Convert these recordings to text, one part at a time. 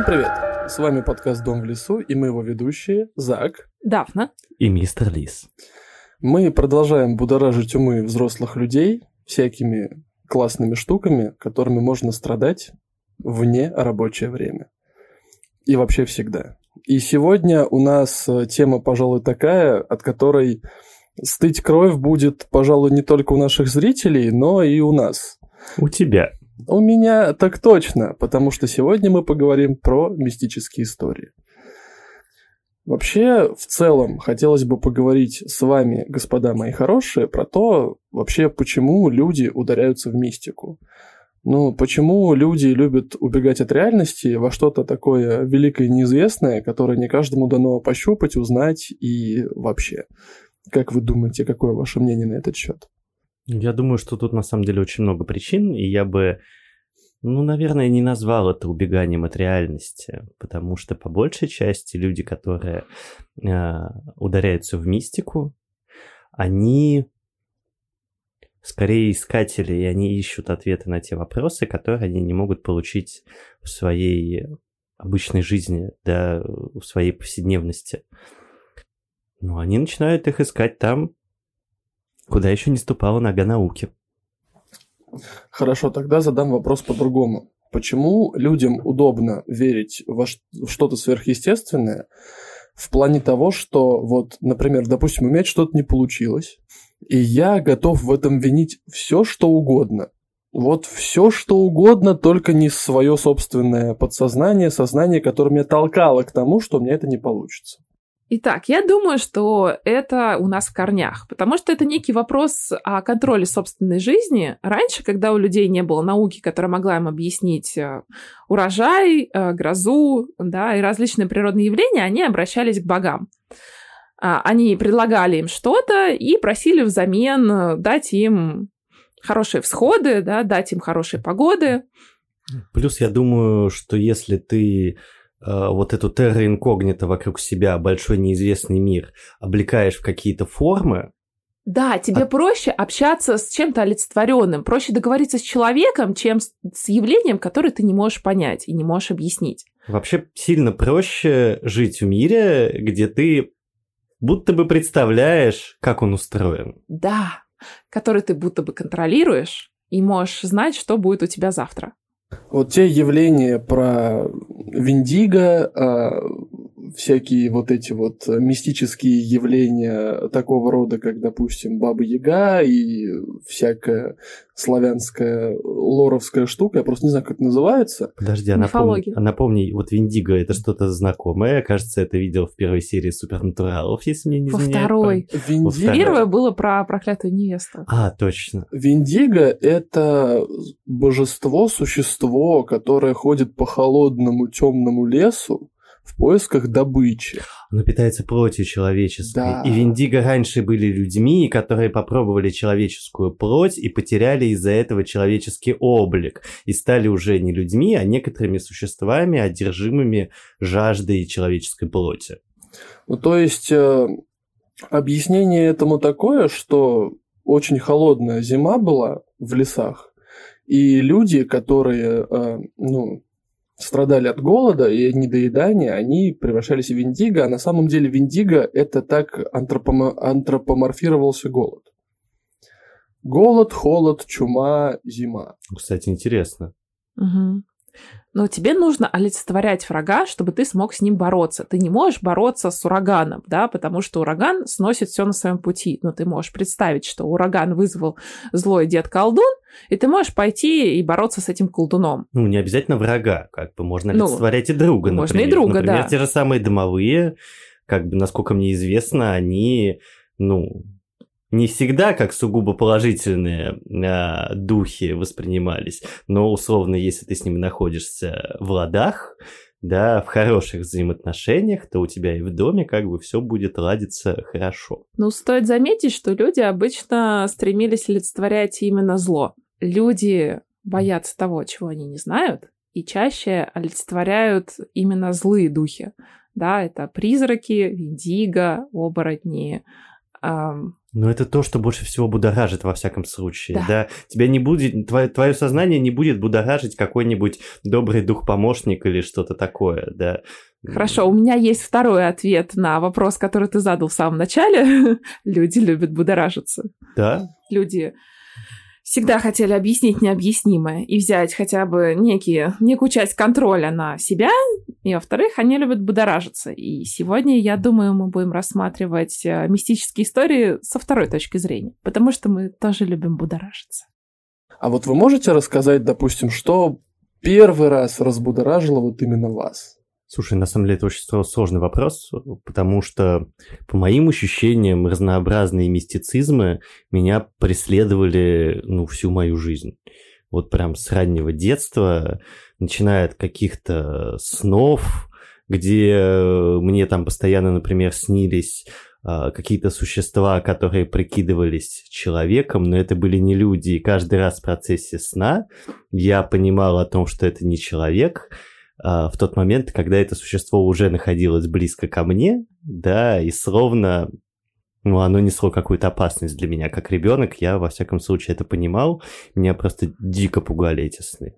Всем привет! С вами подкаст «Дом в лесу» и мы его ведущие Зак Дафна. И мистер Лис. Мы продолжаем будоражить умы взрослых людей всякими классными штуками, которыми можно страдать вне рабочее время. И вообще всегда. И сегодня у нас э, тема, пожалуй, такая, от которой стыть кровь будет, пожалуй, не только у наших зрителей, но и у нас. У тебя. У меня так точно, потому что сегодня мы поговорим про мистические истории. Вообще, в целом, хотелось бы поговорить с вами, господа мои хорошие, про то, вообще, почему люди ударяются в мистику. Ну, почему люди любят убегать от реальности во что-то такое великое и неизвестное, которое не каждому дано пощупать, узнать и вообще. Как вы думаете, какое ваше мнение на этот счет? Я думаю, что тут на самом деле очень много причин, и я бы, ну, наверное, не назвал это убеганием от реальности, потому что по большей части люди, которые э, ударяются в мистику, они скорее искатели, и они ищут ответы на те вопросы, которые они не могут получить в своей обычной жизни, да, в своей повседневности. Но они начинают их искать там, куда еще не ступала нога науки. Хорошо, тогда задам вопрос по-другому. Почему людям удобно верить во что-то сверхъестественное в плане того, что вот, например, допустим, у меня что-то не получилось, и я готов в этом винить все, что угодно. Вот все, что угодно, только не свое собственное подсознание, сознание, которое меня толкало к тому, что у меня это не получится. Итак, я думаю, что это у нас в корнях, потому что это некий вопрос о контроле собственной жизни. Раньше, когда у людей не было науки, которая могла им объяснить э, урожай, э, грозу, да, и различные природные явления, они обращались к богам. А, они предлагали им что-то и просили взамен э, дать им хорошие всходы, да, дать им хорошие погоды. Плюс я думаю, что если ты вот эту терра инкогнито вокруг себя, большой неизвестный мир, облекаешь в какие-то формы, да, тебе а... проще общаться с чем-то олицетворенным, проще договориться с человеком, чем с, с явлением, которое ты не можешь понять и не можешь объяснить. Вообще сильно проще жить в мире, где ты будто бы представляешь, как он устроен. Да, который ты будто бы контролируешь и можешь знать, что будет у тебя завтра. Вот те явления про Виндиго, а, всякие вот эти вот мистические явления такого рода, как, допустим, Баба Яга и всякая славянская лоровская штука, я просто не знаю, как это называется. Подожди, а напомни, а напомни, вот Виндиго это что-то знакомое, кажется, это видел в первой серии Супернатуралов, если мне не Во изменяет. второй. Виндиго... Первое было про проклятую невесту. А, точно. Виндиго — это божество, существо, которое ходит по холодному темному лесу, в поисках добычи. Оно питается плотью человеческой. Да. И Виндиго раньше были людьми, которые попробовали человеческую плоть и потеряли из-за этого человеческий облик. И стали уже не людьми, а некоторыми существами, одержимыми жаждой человеческой плоти. Ну, то есть, э, объяснение этому такое, что очень холодная зима была в лесах, и люди, которые, э, ну, страдали от голода и недоедания, они превращались в индиго, а на самом деле виндиго – это так антропомо- антропоморфировался голод. Голод, холод, чума, зима. Кстати, интересно. Угу. Но тебе нужно олицетворять врага, чтобы ты смог с ним бороться. Ты не можешь бороться с ураганом, да, потому что ураган сносит все на своем пути. Но ты можешь представить, что ураган вызвал злой дед-колдун, и ты можешь пойти и бороться с этим колдуном. Ну, не обязательно врага, как бы можно ну, олицетворять ну, и друга, например. Можно и друга, например, да. те же самые домовые, как бы, насколько мне известно, они, ну, не всегда как сугубо положительные а, духи воспринимались, но условно, если ты с ними находишься в ладах, да, в хороших взаимоотношениях, то у тебя и в доме как бы все будет ладиться хорошо. Ну, стоит заметить, что люди обычно стремились олицетворять именно зло. Люди боятся того, чего они не знают, и чаще олицетворяют именно злые духи. Да, это призраки, виндиго, оборотни, Но это то, что больше всего будоражит во всяком случае, да. да? Тебя не будет, твое, твое сознание не будет будоражить какой-нибудь добрый дух-помощник или что-то такое, да? Хорошо, у меня есть второй ответ на вопрос, который ты задал в самом начале. Люди любят будоражиться. Да? Люди всегда хотели объяснить необъяснимое и взять хотя бы некие, некую часть контроля на себя, и, во-вторых, они любят будоражиться. И сегодня, я думаю, мы будем рассматривать э, мистические истории со второй точки зрения, потому что мы тоже любим будоражиться. А вот вы можете рассказать, допустим, что первый раз разбудоражило вот именно вас? Слушай, на самом деле это очень сложный вопрос, потому что, по моим ощущениям, разнообразные мистицизмы меня преследовали ну, всю мою жизнь. Вот прям с раннего детства, начиная от каких-то снов, где мне там постоянно, например, снились а, какие-то существа, которые прикидывались человеком, но это были не люди. И каждый раз в процессе сна я понимал о том, что это не человек, а, в тот момент, когда это существо уже находилось близко ко мне, да, и словно ну, оно несло какую-то опасность для меня. Как ребенок, я, во всяком случае, это понимал. Меня просто дико пугали эти сны.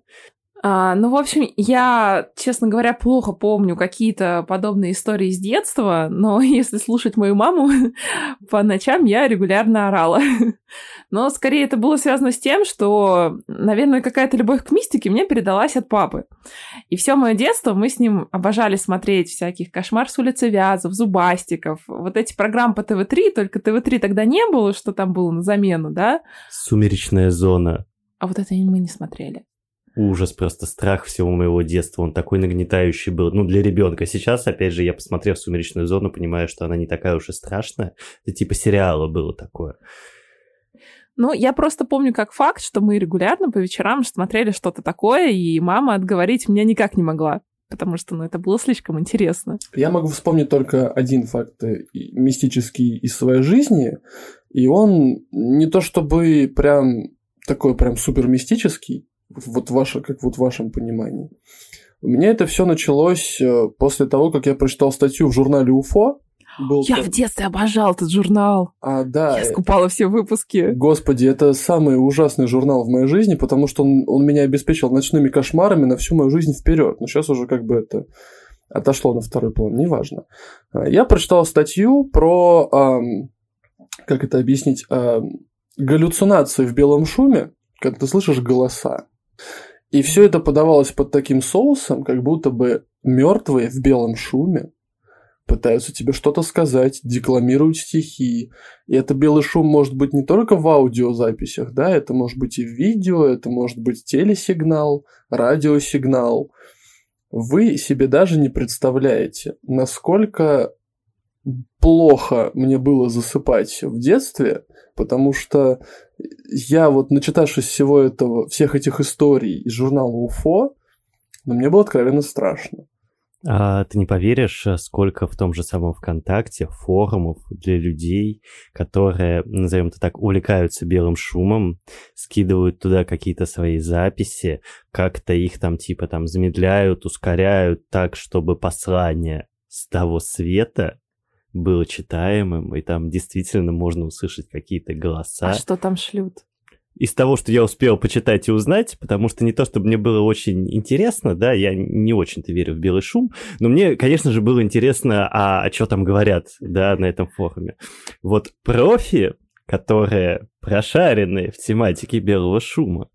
А, ну, в общем, я, честно говоря, плохо помню какие-то подобные истории с детства, но если слушать мою маму, по ночам я регулярно орала. Но скорее это было связано с тем, что, наверное, какая-то любовь к мистике мне передалась от папы. И все мое детство мы с ним обожали смотреть всяких «Кошмар с улицы Вязов», «Зубастиков». Вот эти программы по ТВ-3, только ТВ-3 тогда не было, что там было на замену, да? «Сумеречная зона». А вот это мы не смотрели ужас, просто страх всего моего детства. Он такой нагнетающий был. Ну, для ребенка. Сейчас, опять же, я посмотрел «Сумеречную зону», понимаю, что она не такая уж и страшная. Это типа сериала было такое. Ну, я просто помню как факт, что мы регулярно по вечерам смотрели что-то такое, и мама отговорить меня никак не могла потому что ну, это было слишком интересно. Я могу вспомнить только один факт э, мистический из своей жизни, и он не то чтобы прям такой прям супер мистический, вот ваше, как вот в вашем понимании. У меня это все началось э, после того, как я прочитал статью в журнале УФО. Был я там... в детстве обожал этот журнал. А, да. Я скупала все выпуски. Господи, это самый ужасный журнал в моей жизни, потому что он, он меня обеспечил ночными кошмарами на всю мою жизнь вперед. Но сейчас уже как бы это отошло на второй план, неважно. А, я прочитал статью про, эм, как это объяснить, эм, галлюцинации в белом шуме, когда ты слышишь голоса. И все это подавалось под таким соусом, как будто бы мертвые в белом шуме пытаются тебе что-то сказать, декламируют стихи. И это белый шум может быть не только в аудиозаписях, да, это может быть и в видео, это может быть телесигнал, радиосигнал. Вы себе даже не представляете, насколько плохо мне было засыпать в детстве, потому что я вот, начитавшись всего этого, всех этих историй из журнала УФО, но мне было откровенно страшно. А ты не поверишь, сколько в том же самом ВКонтакте форумов для людей, которые, назовем это так, увлекаются белым шумом, скидывают туда какие-то свои записи, как-то их там типа там замедляют, ускоряют так, чтобы послание с того света было читаемым, и там действительно можно услышать какие-то голоса. А что там шлют? Из того, что я успел почитать и узнать, потому что не то, чтобы мне было очень интересно, да, я не очень-то верю в белый шум, но мне, конечно же, было интересно, а, а что там говорят, да, на этом форуме. Вот профи, которые прошарены в тематике белого шума,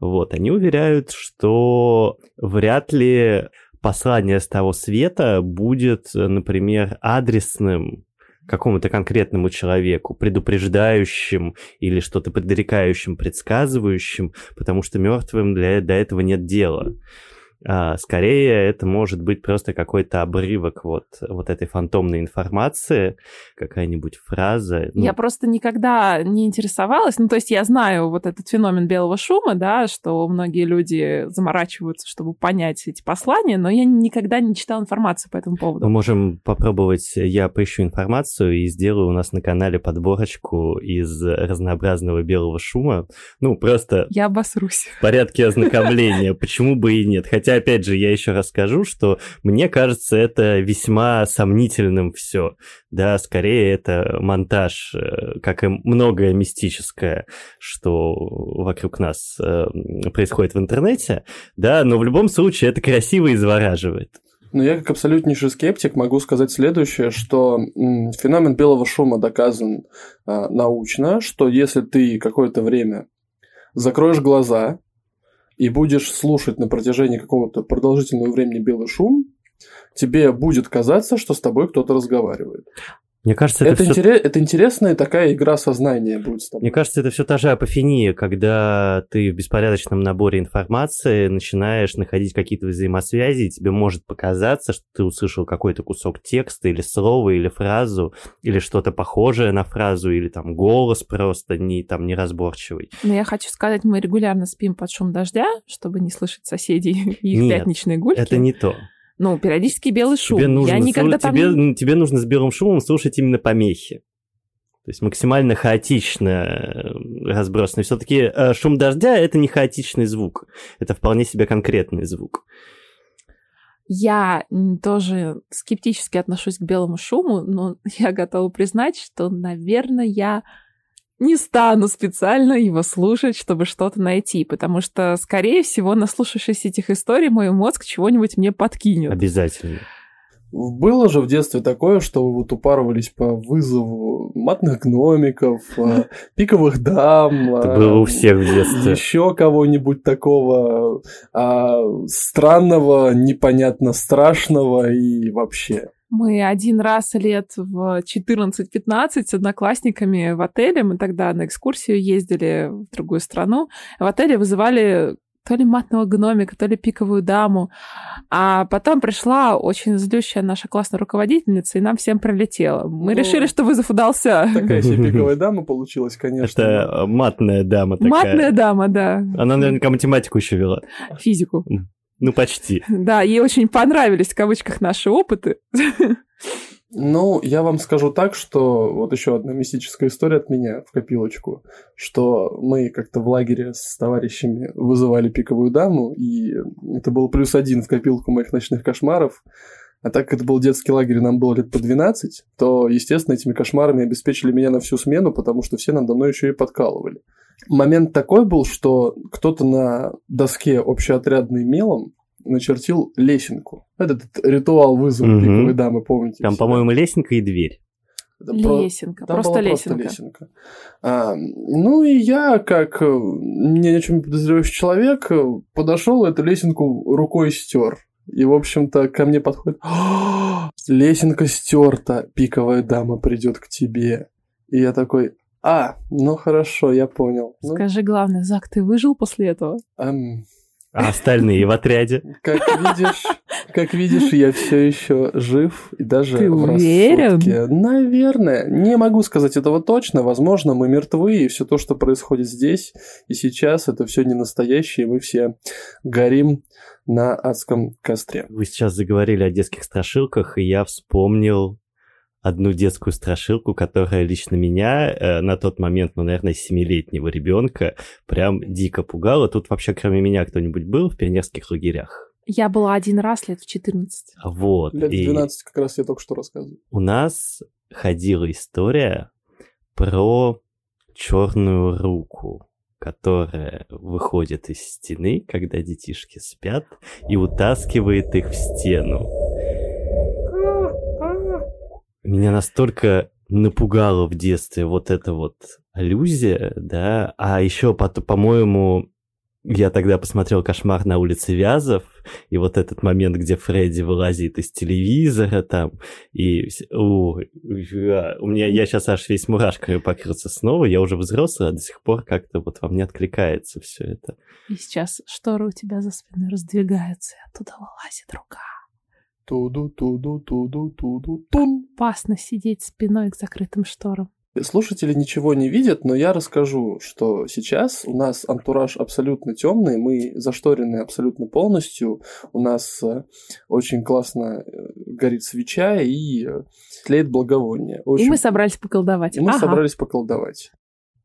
вот, они уверяют, что вряд ли послание с того света будет, например, адресным какому-то конкретному человеку, предупреждающим или что-то предрекающим, предсказывающим, потому что мертвым для, до этого нет дела. А, скорее, это может быть просто какой-то обрывок вот, вот этой фантомной информации, какая-нибудь фраза. Ну... Я просто никогда не интересовалась. Ну, то есть я знаю вот этот феномен белого шума, да, что многие люди заморачиваются, чтобы понять эти послания, но я никогда не читала информацию по этому поводу. Мы можем попробовать, я поищу информацию и сделаю у нас на канале подборочку из разнообразного белого шума. Ну, просто... Я обосрусь. В порядке ознакомления. Почему бы и нет? Хотя Хотя, опять же, я еще раз скажу, что мне кажется, это весьма сомнительным все. Да, скорее это монтаж, э, как и многое мистическое, что вокруг нас э, происходит в интернете, да, но в любом случае это красиво и. Но я как абсолютнейший скептик могу сказать следующее, что феномен белого шума доказан а, научно, что если ты какое-то время закроешь глаза и будешь слушать на протяжении какого-то продолжительного времени белый шум, тебе будет казаться, что с тобой кто-то разговаривает. Мне кажется, это, это, все... интерес... это интересная такая игра сознания будет с тобой. Мне кажется, это все та же апофения, когда ты в беспорядочном наборе информации начинаешь находить какие-то взаимосвязи, и тебе может показаться, что ты услышал какой-то кусок текста или слова, или фразу, или что-то похожее на фразу, или там голос просто не, там, неразборчивый. Но я хочу сказать, мы регулярно спим под шум дождя, чтобы не слышать соседей и их Нет, пятничные гульки. это не то. Ну, периодически белый шум. Тебе нужно, я никогда там... тебе, тебе нужно с белым шумом слушать именно помехи. То есть максимально хаотично э, разбросанный. Все-таки э, шум дождя это не хаотичный звук. Это вполне себе конкретный звук. Я тоже скептически отношусь к белому шуму, но я готова признать, что, наверное, я не стану специально его слушать, чтобы что-то найти, потому что, скорее всего, наслушавшись этих историй, мой мозг чего-нибудь мне подкинет. Обязательно. Было же в детстве такое, что вы вот упарывались по вызову матных гномиков, а, пиковых дам. Это было у всех в детстве. Еще кого-нибудь такого а, странного, непонятно страшного и вообще. Мы один раз лет в 14-15 с одноклассниками в отеле, мы тогда на экскурсию ездили в другую страну, в отеле вызывали то ли матного гномика, то ли пиковую даму. А потом пришла очень злющая наша классная руководительница, и нам всем пролетело. Мы Ну, решили, что вызов удался. Такая себе пиковая дама получилась, конечно. Это матная дама такая. Матная дама, да. Она наверняка математику еще вела. Физику. Ну, почти. Да, ей очень понравились, в кавычках, наши опыты. Ну, я вам скажу так, что вот еще одна мистическая история от меня в копилочку, что мы как-то в лагере с товарищами вызывали пиковую даму, и это был плюс один в копилку моих ночных кошмаров. А так как это был детский лагерь, и нам было лет по 12, то, естественно, этими кошмарами обеспечили меня на всю смену, потому что все надо мной еще и подкалывали. Момент такой был, что кто-то на доске общеотрядной мелом начертил лесенку. Этот ритуал вызова Мгм. пиковой дамы, помните? Там, по-моему, лестника и дверь. Это про- Лесенка, Там просто была лесенка. просто лесенка. А, ну и я, как э, ни о чем не подозревающий человек, э, подошел эту лесенку рукой стер. И, в общем-то, ко мне подходит. «А, Лесенка стерта, пиковая дама придет к тебе. И я такой, а, ну хорошо, я понял. Ну, Скажи главное, Зак, ты выжил после этого? ам, А остальные в отряде? как видишь, как видишь, я все еще жив и даже Ты в уверен? рассудке. Наверное. Не могу сказать этого точно. Возможно, мы мертвы, и все то, что происходит здесь и сейчас, это все не настоящее, и мы все горим на адском костре. Вы сейчас заговорили о детских страшилках, и я вспомнил одну детскую страшилку, которая лично меня э, на тот момент, ну, наверное, семилетнего ребенка прям дико пугала. Тут вообще кроме меня кто-нибудь был в пионерских лагерях? Я была один раз лет в 14. Вот. Лет и 12 как раз я только что рассказывал. у нас ходила история про черную руку, которая выходит из стены, когда детишки спят, и утаскивает их в стену. Меня настолько напугало в детстве вот эта вот аллюзия, да, а еще, по-моему, я тогда посмотрел «Кошмар на улице Вязов», и вот этот момент, где Фредди вылазит из телевизора там, и... у, у меня, я сейчас аж весь мурашками покрылся снова, я уже взрослый, а до сих пор как-то вот во мне откликается все это. И сейчас шторы у тебя за спиной раздвигаются, и оттуда вылазит рука. Туду, туду, туду, туду, тун. Опасно сидеть спиной к закрытым шторам. Слушатели ничего не видят, но я расскажу, что сейчас у нас антураж абсолютно темный, мы зашторены абсолютно полностью, у нас э, очень классно э, горит свеча и э, тлеет благовоние. И Очень- мы собрались поколдовать. и мы Ага. собрались поколдовать.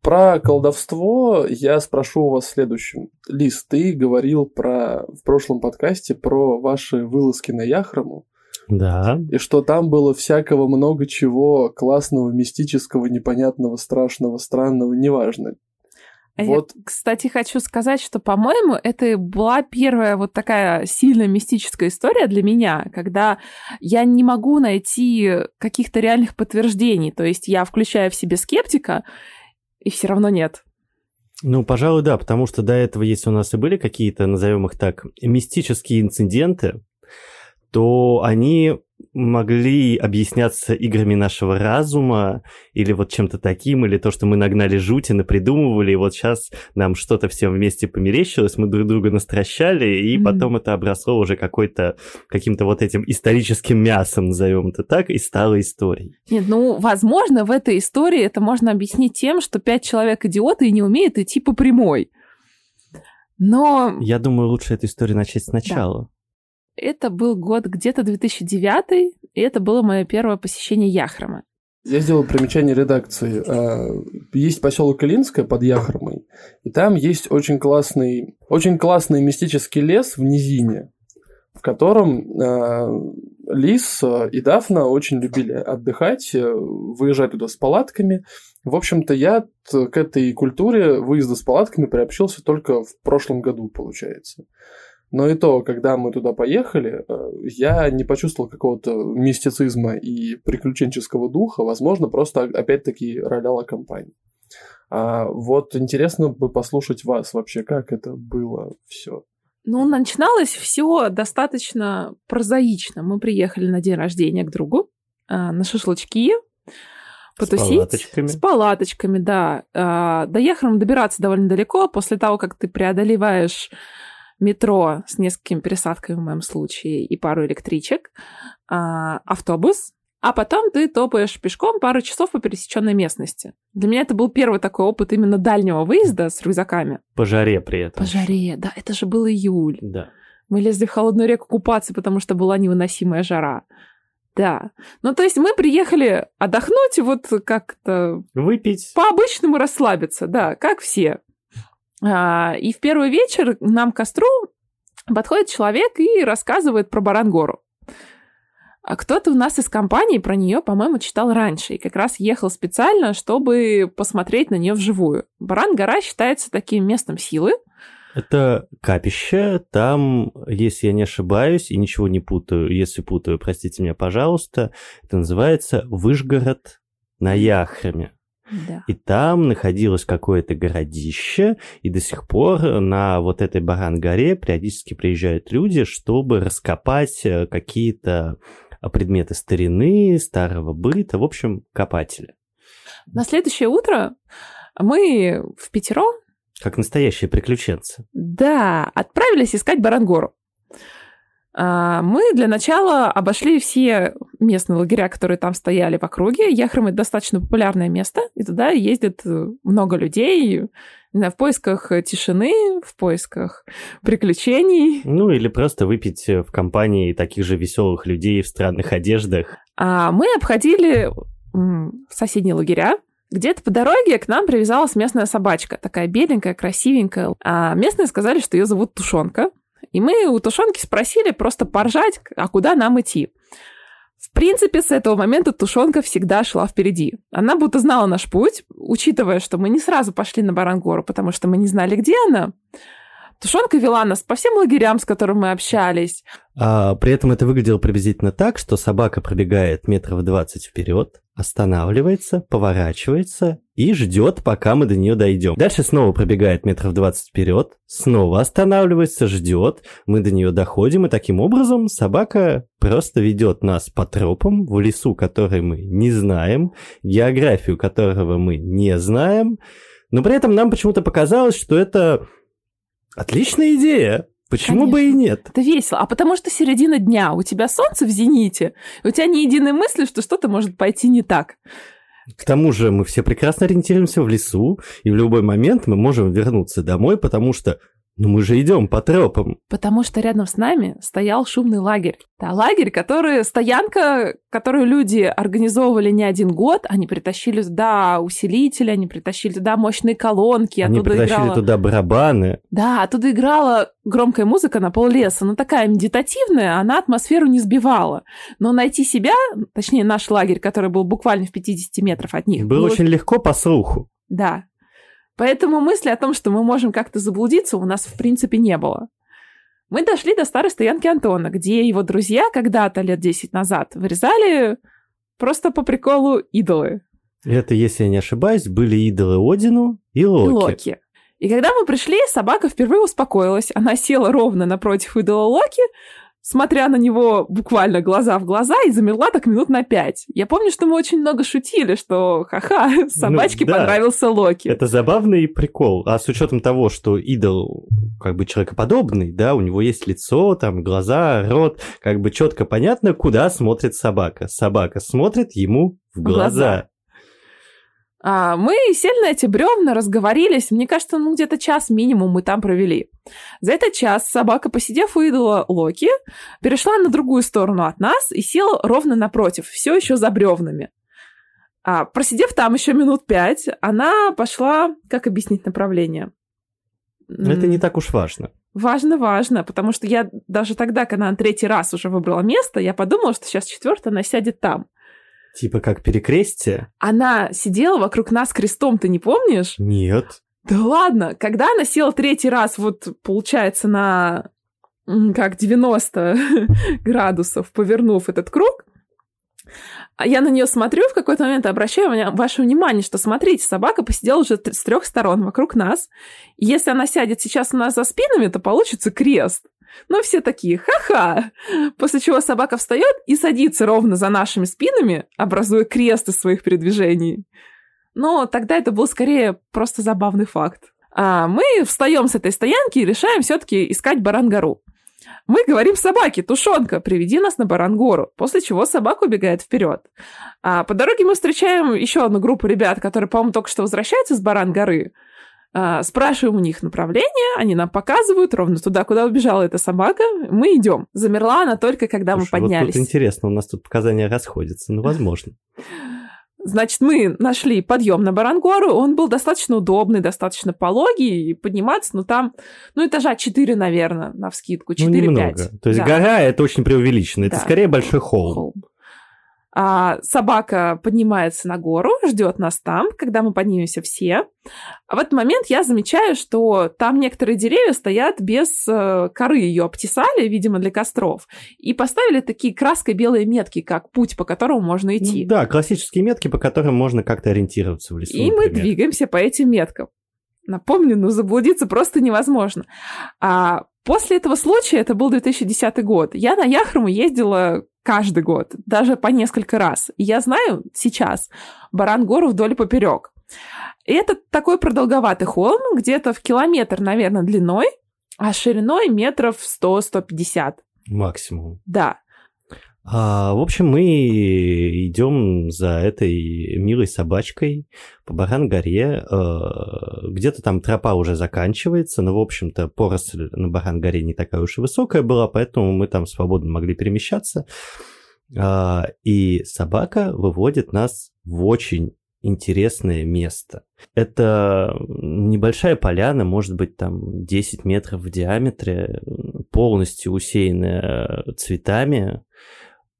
Про колдовство я спрошу у вас следующем. Лиз, ты говорил про в прошлом подкасте про ваши вылазки на Яхраму. Да. И что там было всякого много чего классного, мистического, непонятного, страшного, странного, неважно. А Вот. Я, кстати, хочу сказать, что, по-моему, это была первая вот такая сильно мистическая история для меня, когда я не могу найти каких-то реальных подтверждений. То есть я включаю в себе скептика, и все равно нет. Ну, пожалуй, да, потому что до этого, если у нас и были какие-то, назовем их так, мистические инциденты, то они могли объясняться играми нашего разума или вот чем-то таким, или то, что мы нагнали жути, напридумывали, и вот сейчас нам что-то всем вместе померещилось, мы друг друга настращали, и Мгм. потом это обросло уже какой-то, каким-то вот этим историческим мясом, назовем это так, и стало историей. Нет, ну, возможно, в этой истории это можно объяснить тем, что пять человек идиоты и не умеют идти по прямой. Но Я думаю, лучше эту историю начать сначала. Это был год где-то 2009, и это было мое первое посещение Яхрама. Я сделал примечание редакции. А, Есть поселок Илинское под Яхромой, и там есть очень классный, очень классный мистический лес в низине, в котором а, Лис а, и Дафна очень любили отдыхать, э, выезжать туда с палатками. В общем-то, я к этой культуре выезда с палатками приобщился только в прошлом году, получается. Но и то, когда мы туда поехали, э, я не почувствовал какого-то мистицизма и приключенческого духа. Возможно, просто опять-таки роляла компания. А вот интересно бы послушать вас вообще, как это было все. Ну, начиналось все достаточно прозаично. Мы приехали на день рождения к другу, а, на шашлычки, потусить. палаточками. С палаточками, да. А, До добираться довольно далеко. После того, как ты преодолеваешь метро с несколькими пересадками в моем случае и пару электричек, а, автобус, а потом ты топаешь пешком пару часов по пересеченной местности. Для меня это был первый такой опыт именно дальнего выезда с рюкзаками. По жаре при этом. По жаре, да, это же был июль. Да. Мы лезли в холодную реку купаться, потому что была невыносимая жара. Да. Ну, то есть мы приехали отдохнуть и вот как-то Выпить. по-обычному расслабиться, да, как все. А, и в первый вечер нам к костру подходит человек и рассказывает про Барангору. А кто-то у нас из компании про нее, по-моему, читал раньше и как раз ехал специально, чтобы посмотреть на нее вживую. Баран-гора считается таким местом силы. Это капище, там, если я не ошибаюсь и ничего не путаю, если путаю, простите меня, пожалуйста, это называется Выжгород на Яхраме. Да. И там находилось какое-то городище, и до сих пор на вот этой Баран-горе периодически приезжают люди, чтобы раскопать э, какие-то э, предметы старины, старого быта, в общем, копатели. На следующее утро мы в пятером Как настоящие приключенцы. Да, отправились искать Барангору. А, Мы для начала обошли все местные лагеря, которые там стояли в округе. Яхрам — это достаточно популярное место, и туда ездит э, много людей знаю, в поисках тишины, в поисках приключений. Ну, или просто выпить э, в компании таких же веселых людей в странных одеждах. А мы обходили соседние лагеря. Где-то по дороге к нам привязалась местная собачка, такая беленькая, красивенькая. А местные сказали, что ее зовут Тушонка. И мы у Тушонки спросили просто поржать, а куда нам идти. В принципе, с этого момента Тушонка всегда шла впереди. Она будто знала наш путь, учитывая, что мы не сразу пошли на Барангору, потому что мы не знали, где она. Тушонка вела нас по всем лагерям, с которыми мы общались. А, при этом это выглядело приблизительно так, что собака пробегает метров 20 вперед, останавливается, поворачивается и ждет, пока мы до нее дойдем. Дальше снова пробегает метров 20 вперед, снова останавливается, ждет, мы до нее доходим, и таким образом собака просто ведет нас по тропам в лесу, который мы не знаем, географию которого мы не знаем, но при этом нам почему-то показалось, что это отличная идея. Почему бы и нет? Это весело. А потому что середина дня, у тебя солнце в зените, и у тебя ни единой мысли, что что-то может пойти не так. К тому же мы все прекрасно ориентируемся в лесу, и в любой момент мы можем вернуться домой, потому что Ну мы же идем по тропам. Потому что рядом с нами стоял шумный лагерь. Да, лагерь, который, стоянка, которую люди организовывали не один год. Они притащили туда усилители, они притащили туда мощные колонки. Они притащили играла... туда барабаны. Да, оттуда играла громкая музыка на пол леса, но такая медитативная, она атмосферу не сбивала. Но найти себя, точнее наш лагерь, который был буквально в 50 метров от них... Было очень легко по слуху. Да, Поэтому мысли о том, что мы можем как-то заблудиться, у нас в принципе не было. Мы дошли до старой стоянки Антона, где его друзья когда-то лет 10 назад вырезали просто по приколу идолы. Это, если я не ошибаюсь, были идолы Одину и Локи. И Локи. И когда мы пришли, собака впервые успокоилась. Она села ровно напротив идола Локи, смотря на него буквально глаза в глаза, и замерла так минут на пять. Я помню, что мы очень много шутили, что ха-ха, собачке ну, да. понравился Локи. Это забавный прикол. А с учетом того, что идол как бы человекоподобный, да, у него есть лицо, там глаза, рот, как бы четко понятно, куда смотрит собака. Собака смотрит ему в глаза. глаза. А, мы сели на эти бревна, разговорились. Мне кажется, ну где-то час минимум мы там провели. За этот час собака, посидев у идола Локи, перешла на другую сторону от нас и села ровно напротив, все еще за бревнами. А, просидев там еще минут пять, она пошла, как объяснить направление? Это не так уж важно. Важно, важно, потому что я даже тогда, когда она третий раз уже выбрала место, я подумала, что сейчас четвертая она сядет там. Типа как перекрестие? Она сидела вокруг нас крестом, ты не помнишь? Нет. Да ладно, когда она села третий раз, вот получается на как 90 градусов, повернув этот круг, а я на нее смотрю в какой-то момент обращаю ваше внимание, что смотрите, собака посидела уже с трех сторон вокруг нас. Если она сядет сейчас у нас за спинами, то получится крест. Но все такие, ха-ха. После чего собака встает и садится ровно за нашими спинами, образуя крест из своих передвижений. Но тогда это был скорее просто забавный факт. А мы встаем с этой стоянки и решаем все-таки искать Барангару. Мы говорим собаке, тушенка, приведи нас на Барангору, после чего собака убегает вперед. А по дороге мы встречаем еще одну группу ребят, которые, по-моему, только что возвращаются с Барангоры. А, спрашиваем у них направление, они нам показывают ровно туда, куда убежала эта собака. Мы идем. Замерла она только, когда Слушай, мы поднялись. Вот тут интересно, у нас тут показания расходятся, ну, возможно. Значит, мы нашли подъем на Барангору, он был достаточно удобный, достаточно пологий, и подниматься, ну, там, ну, этажа 4, наверное, на вскидку, 4-5. Ну, немного. То есть да. гора — это очень преувеличено, это да. скорее большой холм. холм. А собака поднимается на гору, ждет нас там, когда мы поднимемся все. А в этот момент я замечаю, что там некоторые деревья стоят без э, коры, ее обтесали, видимо, для костров, и поставили такие краской белые метки, как путь, по которому можно идти. Ну, да, классические метки, по которым можно как-то ориентироваться в лесу. И например. мы двигаемся по этим меткам. Напомню, ну заблудиться просто невозможно. А после этого случая, это был 2010 год, я на Яхрому ездила каждый год, даже по несколько раз. И я знаю сейчас Барангору вдоль и поперек. И это такой продолговатый холм, где-то в километр, наверное, длиной, а шириной метров 100-150. Максимум. Да. А, в общем, мы идем за этой милой собачкой по Баран-горе. А, где-то там тропа уже заканчивается, но, в общем-то, поросль на Баран-горе не такая уж и высокая была, поэтому мы там свободно могли перемещаться. А, и собака выводит нас в очень интересное место. Это небольшая поляна, может быть, там 10 метров в диаметре, полностью усеянная цветами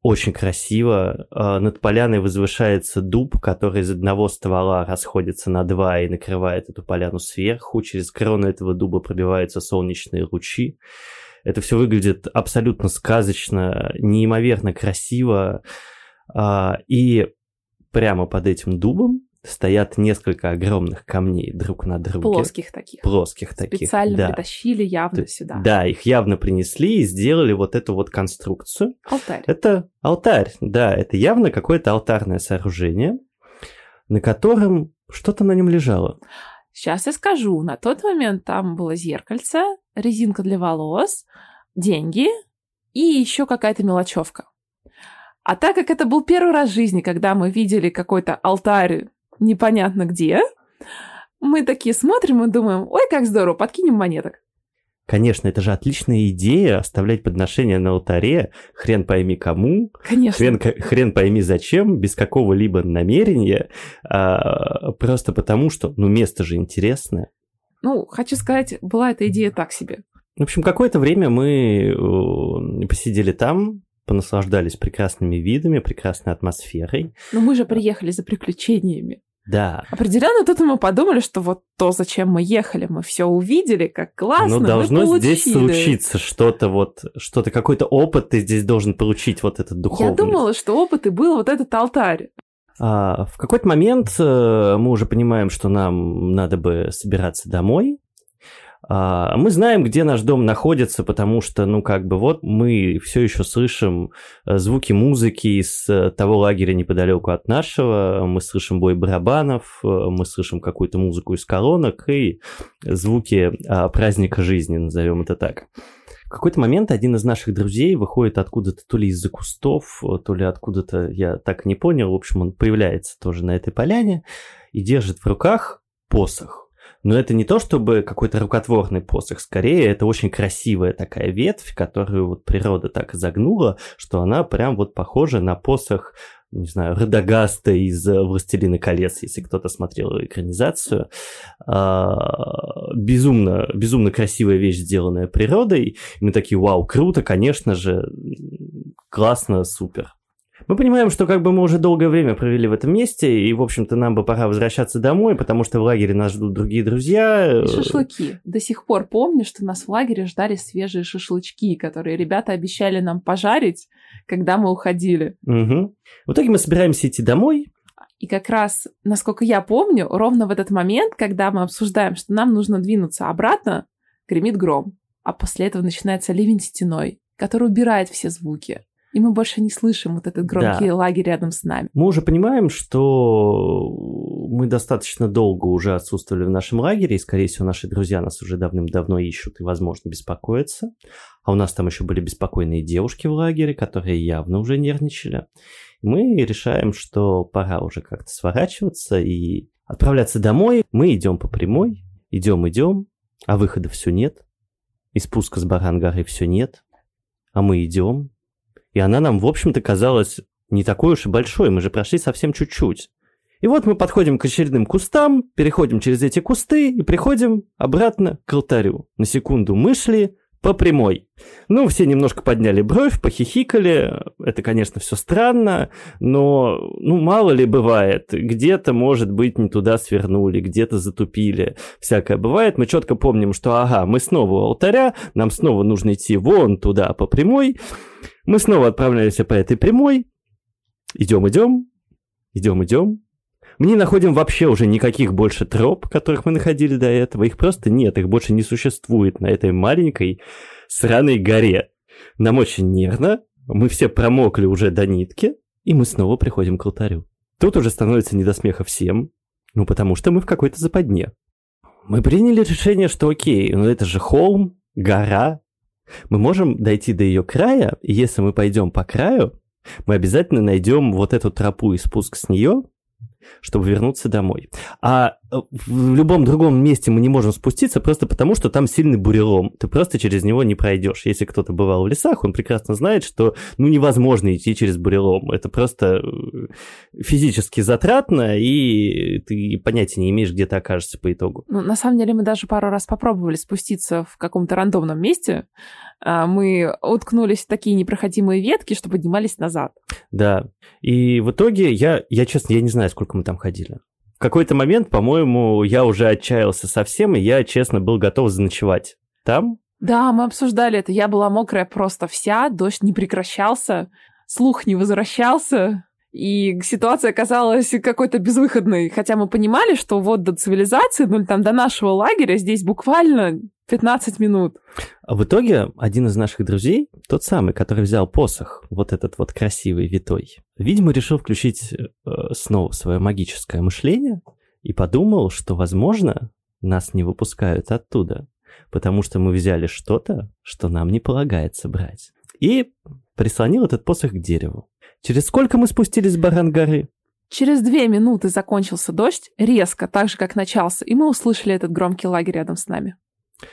очень красиво. А, над поляной возвышается дуб, который из одного ствола расходится на два и накрывает эту поляну сверху. Через крону этого дуба пробиваются солнечные лучи. Это все выглядит абсолютно сказочно, неимоверно красиво. А, и прямо под этим дубом стоят несколько огромных камней друг на друге. Плоских таких. Плоских таких, Специально да. притащили явно То, сюда. Да, их явно принесли и сделали вот эту вот конструкцию. Алтарь. Это алтарь, да, это явно какое-то алтарное сооружение, на котором что-то на нем лежало. Сейчас я скажу. На тот момент там было зеркальце, резинка для волос, деньги и еще какая-то мелочевка. А так как это был первый раз в жизни, когда мы видели какой-то алтарь непонятно где. Мы такие смотрим и думаем, ой, как здорово, подкинем монеток. Конечно, это же отличная идея оставлять подношения на алтаре, хрен пойми кому, Конечно. хрен, хрен пойми зачем, без какого-либо намерения, а, просто потому что, ну, место же интересное. Ну, хочу сказать, была эта идея так себе. В общем, какое-то время мы э, посидели там, понаслаждались прекрасными видами, прекрасной атмосферой. Но мы же приехали за приключениями. Да. Определенно тут мы подумали, что вот то, зачем мы ехали, мы все увидели, как классно. Ну, должно мы здесь случиться что-то вот, что-то, какой-то опыт ты здесь должен получить, вот этот духовный. Я думала, что опыт и был вот этот алтарь. А, в какой-то момент э, мы уже понимаем, что нам надо бы собираться домой. А, мы знаем, где наш дом находится, потому что, ну, как бы вот мы все еще слышим э, звуки музыки из э, того лагеря неподалеку от нашего, мы слышим бой барабанов, мы слышим какую-то музыку из колонок и звуки а, праздника жизни, назовем это так. В какой-то момент один из наших друзей выходит откуда-то то ли из-за кустов, то ли откуда-то, я так не понял, в общем, он появляется тоже на этой поляне и держит в руках посох. Но это не то, чтобы какой-то рукотворный посох, скорее это очень красивая такая ветвь, которую вот природа так изогнула, что она прям вот похожа на посох не знаю, Радагаста из «Властелина колец», если кто-то смотрел экранизацию. А, безумно, безумно красивая вещь, сделанная природой. И мы такие, вау, круто, конечно же, классно, супер. Мы понимаем, что как бы мы уже долгое время провели в этом месте, и, в общем-то, нам бы пора возвращаться домой, потому что в лагере нас ждут другие друзья. И шашлыки. До сих пор помню, что нас в лагере ждали свежие шашлычки, которые ребята обещали нам пожарить, когда мы уходили. Угу. В итоге мы собираемся идти домой, и как раз, насколько я помню, ровно в этот момент, когда мы обсуждаем, что нам нужно двинуться обратно, гремит гром. А после этого начинается ливень стеной, который убирает все звуки и мы больше не слышим вот этот громкий да. лагерь рядом с нами. Мы уже понимаем, что мы достаточно долго уже отсутствовали в нашем лагере, и, скорее всего, наши друзья нас уже давным-давно ищут и, возможно, беспокоятся. А у нас там еще были беспокойные девушки в лагере, которые явно уже нервничали. Мы решаем, что пора уже как-то сворачиваться и отправляться домой. Мы идем по прямой, идем, идем, а выхода все нет. И спуска с Барангары все нет. А мы идем, и она нам, в общем-то, казалась не такой уж и большой, мы же прошли совсем чуть-чуть. И вот мы подходим к очередным кустам, переходим через эти кусты и приходим обратно к алтарю. На секунду мы шли по прямой. Ну, все немножко подняли бровь, похихикали. Это, конечно, все странно, но, ну, мало ли бывает. Где-то, может быть, не туда свернули, где-то затупили. Всякое бывает. Мы четко помним, что, ага, мы снова у алтаря, нам снова нужно идти вон туда по прямой. Мы снова отправляемся по этой прямой. Идем, идем, идем, идем. Мы не находим вообще уже никаких больше троп, которых мы находили до этого. Их просто нет, их больше не существует на этой маленькой сраной горе. Нам очень нервно, мы все промокли уже до нитки, и мы снова приходим к алтарю. Тут уже становится не до смеха всем, ну потому что мы в какой-то западне. Мы приняли решение, что окей, ну это же холм, гора, мы можем дойти до ее края, и если мы пойдем по краю, мы обязательно найдем вот эту тропу и спуск с нее, чтобы вернуться домой. А в любом другом месте мы не можем спуститься просто потому, что там сильный бурелом. Ты просто через него не пройдешь. Если кто-то бывал в лесах, он прекрасно знает, что ну невозможно идти через бурелом. Это просто э, физически затратно, и ты понятия не имеешь, где ты окажешься по итогу. Ну, на самом деле мы даже пару раз попробовали спуститься в каком-то рандомном месте. А, мы уткнулись в такие непроходимые ветки, что поднимались назад. Да. И в итоге я, я честно, я не знаю, сколько мы там ходили. Какой-то момент, по-моему, я уже отчаялся совсем, и я, честно, был готов заночевать там. Да, мы обсуждали это. Я была мокрая просто вся, дождь не прекращался, слух не возвращался. И ситуация оказалась какой-то безвыходной. Хотя мы понимали, что вот до цивилизации, ну или там до нашего лагеря здесь буквально 15 минут. А в итоге один из наших друзей, тот самый, который взял посох, вот этот вот красивый витой, видимо, решил включить э, снова свое магическое мышление и подумал, что, возможно, нас не выпускают оттуда, потому что мы взяли что-то, что нам не полагается брать. И прислонил этот посох к дереву. Через сколько мы спустились с Барангары? Через две минуты закончился дождь, резко, так же, как начался, и мы услышали этот громкий лагерь рядом с нами.